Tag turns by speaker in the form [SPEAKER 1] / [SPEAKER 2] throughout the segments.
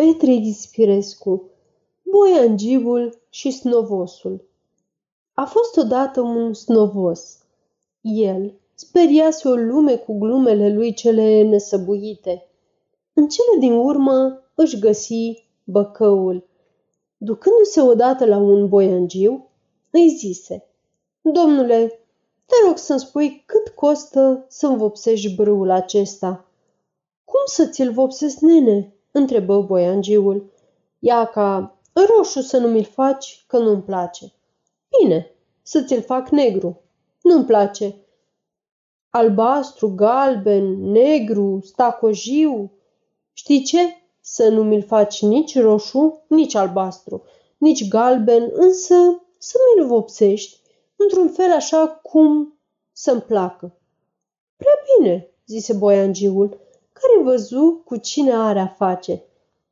[SPEAKER 1] Petre Dispirescu, Boiangiul și Snovosul A fost odată un snovos. El speriase o lume cu glumele lui cele nesăbuite. În cele din urmă își găsi băcăul. Ducându-se odată la un boiangiu, îi zise, Domnule, te rog să-mi spui cât costă să-mi vopsești brâul acesta. Cum să ți-l vopsesc, nene?" Întrebă boiangiul. Ia ca roșu să nu mi-l faci, că nu-mi place. Bine, să ți-l fac negru. Nu-mi place. Albastru, galben, negru, stacojiu. Știi ce? Să nu mi-l faci nici roșu, nici albastru, nici galben, însă să mi-l vopsești într-un fel așa cum să-mi placă. Prea bine, zise boiangiul, care văzu cu cine are a face.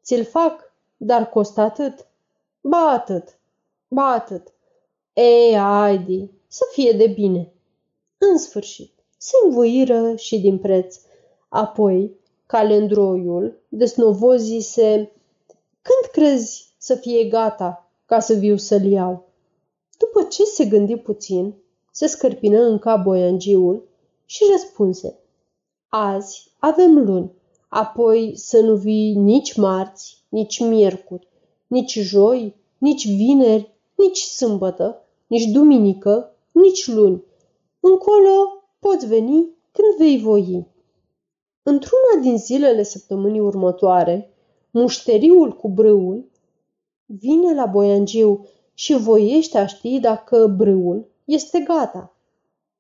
[SPEAKER 1] Ți-l fac, dar costă atât. Ba atât, ba atât. Ei, haide, să fie de bine. În sfârșit, se învoiră și din preț. Apoi, calendroiul desnovo zise, când crezi să fie gata ca să viu să-l iau? După ce se gândi puțin, se scărpină în cap boiangiul și răspunse. Azi avem luni, apoi să nu vii nici marți, nici miercuri, nici joi, nici vineri, nici sâmbătă, nici duminică, nici luni. Încolo poți veni când vei voi. Într-una din zilele săptămânii următoare, mușteriul cu brâul vine la Boiangiu și voiește a ști dacă brâul este gata.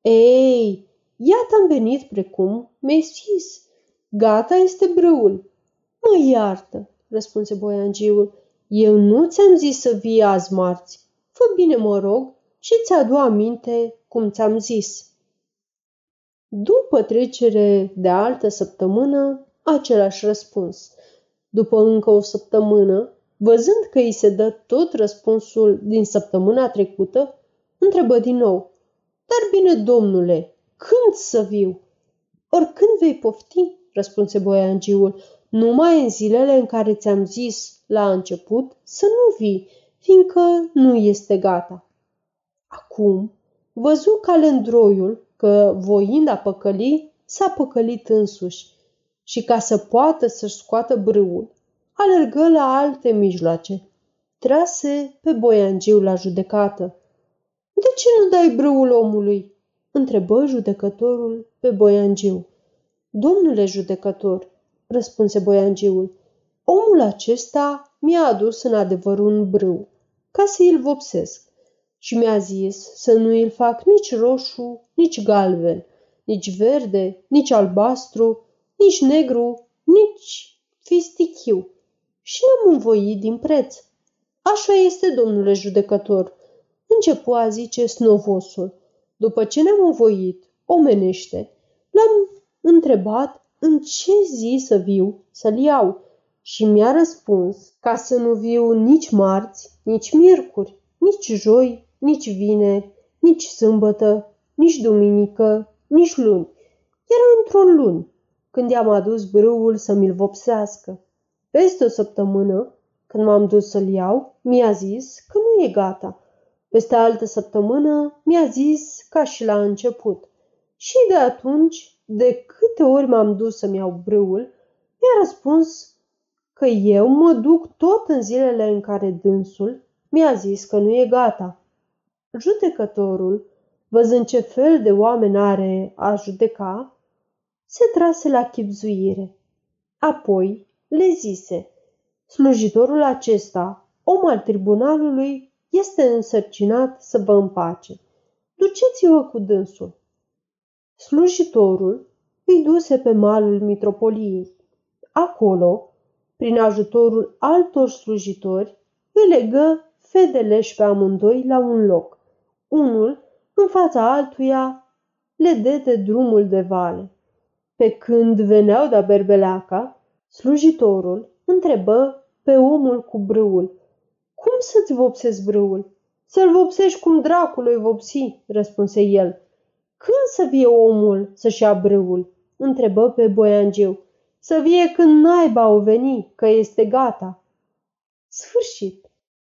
[SPEAKER 1] Ei, iată am venit precum mi-ai zis. Gata este brâul. Mă iartă, răspunse boiangiul. Eu nu ți-am zis să vii azi marți. Fă bine, mă rog, și ți-adu aminte cum ți-am zis. După trecere de altă săptămână, același răspuns. După încă o săptămână, văzând că îi se dă tot răspunsul din săptămâna trecută, întrebă din nou. Dar bine, domnule, când să viu? Oricând vei pofti, răspunse boiangiul, numai în zilele în care ți-am zis la început să nu vii, fiindcă nu este gata. Acum văzu calendroiul că, voind a păcăli, s-a păcălit însuși și ca să poată să-și scoată brâul, alergă la alte mijloace. Trase pe boiangiu la judecată. De ce nu dai brâul omului?" Întrebă judecătorul pe boiangiu. Domnule judecător, răspunse boiangiul, omul acesta mi-a adus în adevăr un brâu, ca să îl vopsesc și mi-a zis să nu îl fac nici roșu, nici galben, nici verde, nici albastru, nici negru, nici fistichiu. Și l-am învoit din preț. Așa este, domnule judecător, începu a zice snovosul. După ce ne-am învoit, omenește, l-am întrebat în ce zi să viu să-l iau și mi-a răspuns ca să nu viu nici marți, nici miercuri, nici joi, nici vineri, nici sâmbătă, nici duminică, nici luni. Era într-o luni, când i-am adus brâul să mi-l vopsească. Peste o săptămână, când m-am dus să-l iau, mi-a zis că nu e gata. Peste altă săptămână mi-a zis ca și la început. Și de atunci, de câte ori m-am dus să-mi iau brâul, mi-a răspuns că eu mă duc tot în zilele în care dânsul mi-a zis că nu e gata. Judecătorul, văzând ce fel de oameni are a judeca, se trase la chipzuire. Apoi le zise, slujitorul acesta, om al tribunalului, este însărcinat să vă împace. Duceți-vă cu dânsul. Slujitorul îi duse pe malul mitropoliei. Acolo, prin ajutorul altor slujitori, îi legă fedeleși pe amândoi la un loc unul în fața altuia le dete drumul de vale. Pe când veneau de berbeleaca, slujitorul întrebă pe omul cu brâul. Cum să-ți vopsesc brâul? Să-l vopsești cum dracului vopsi, răspunse el. Când să vie omul să-și ia brâul? întrebă pe boiangiu. să vie când naiba o veni, că este gata. Sfârșit.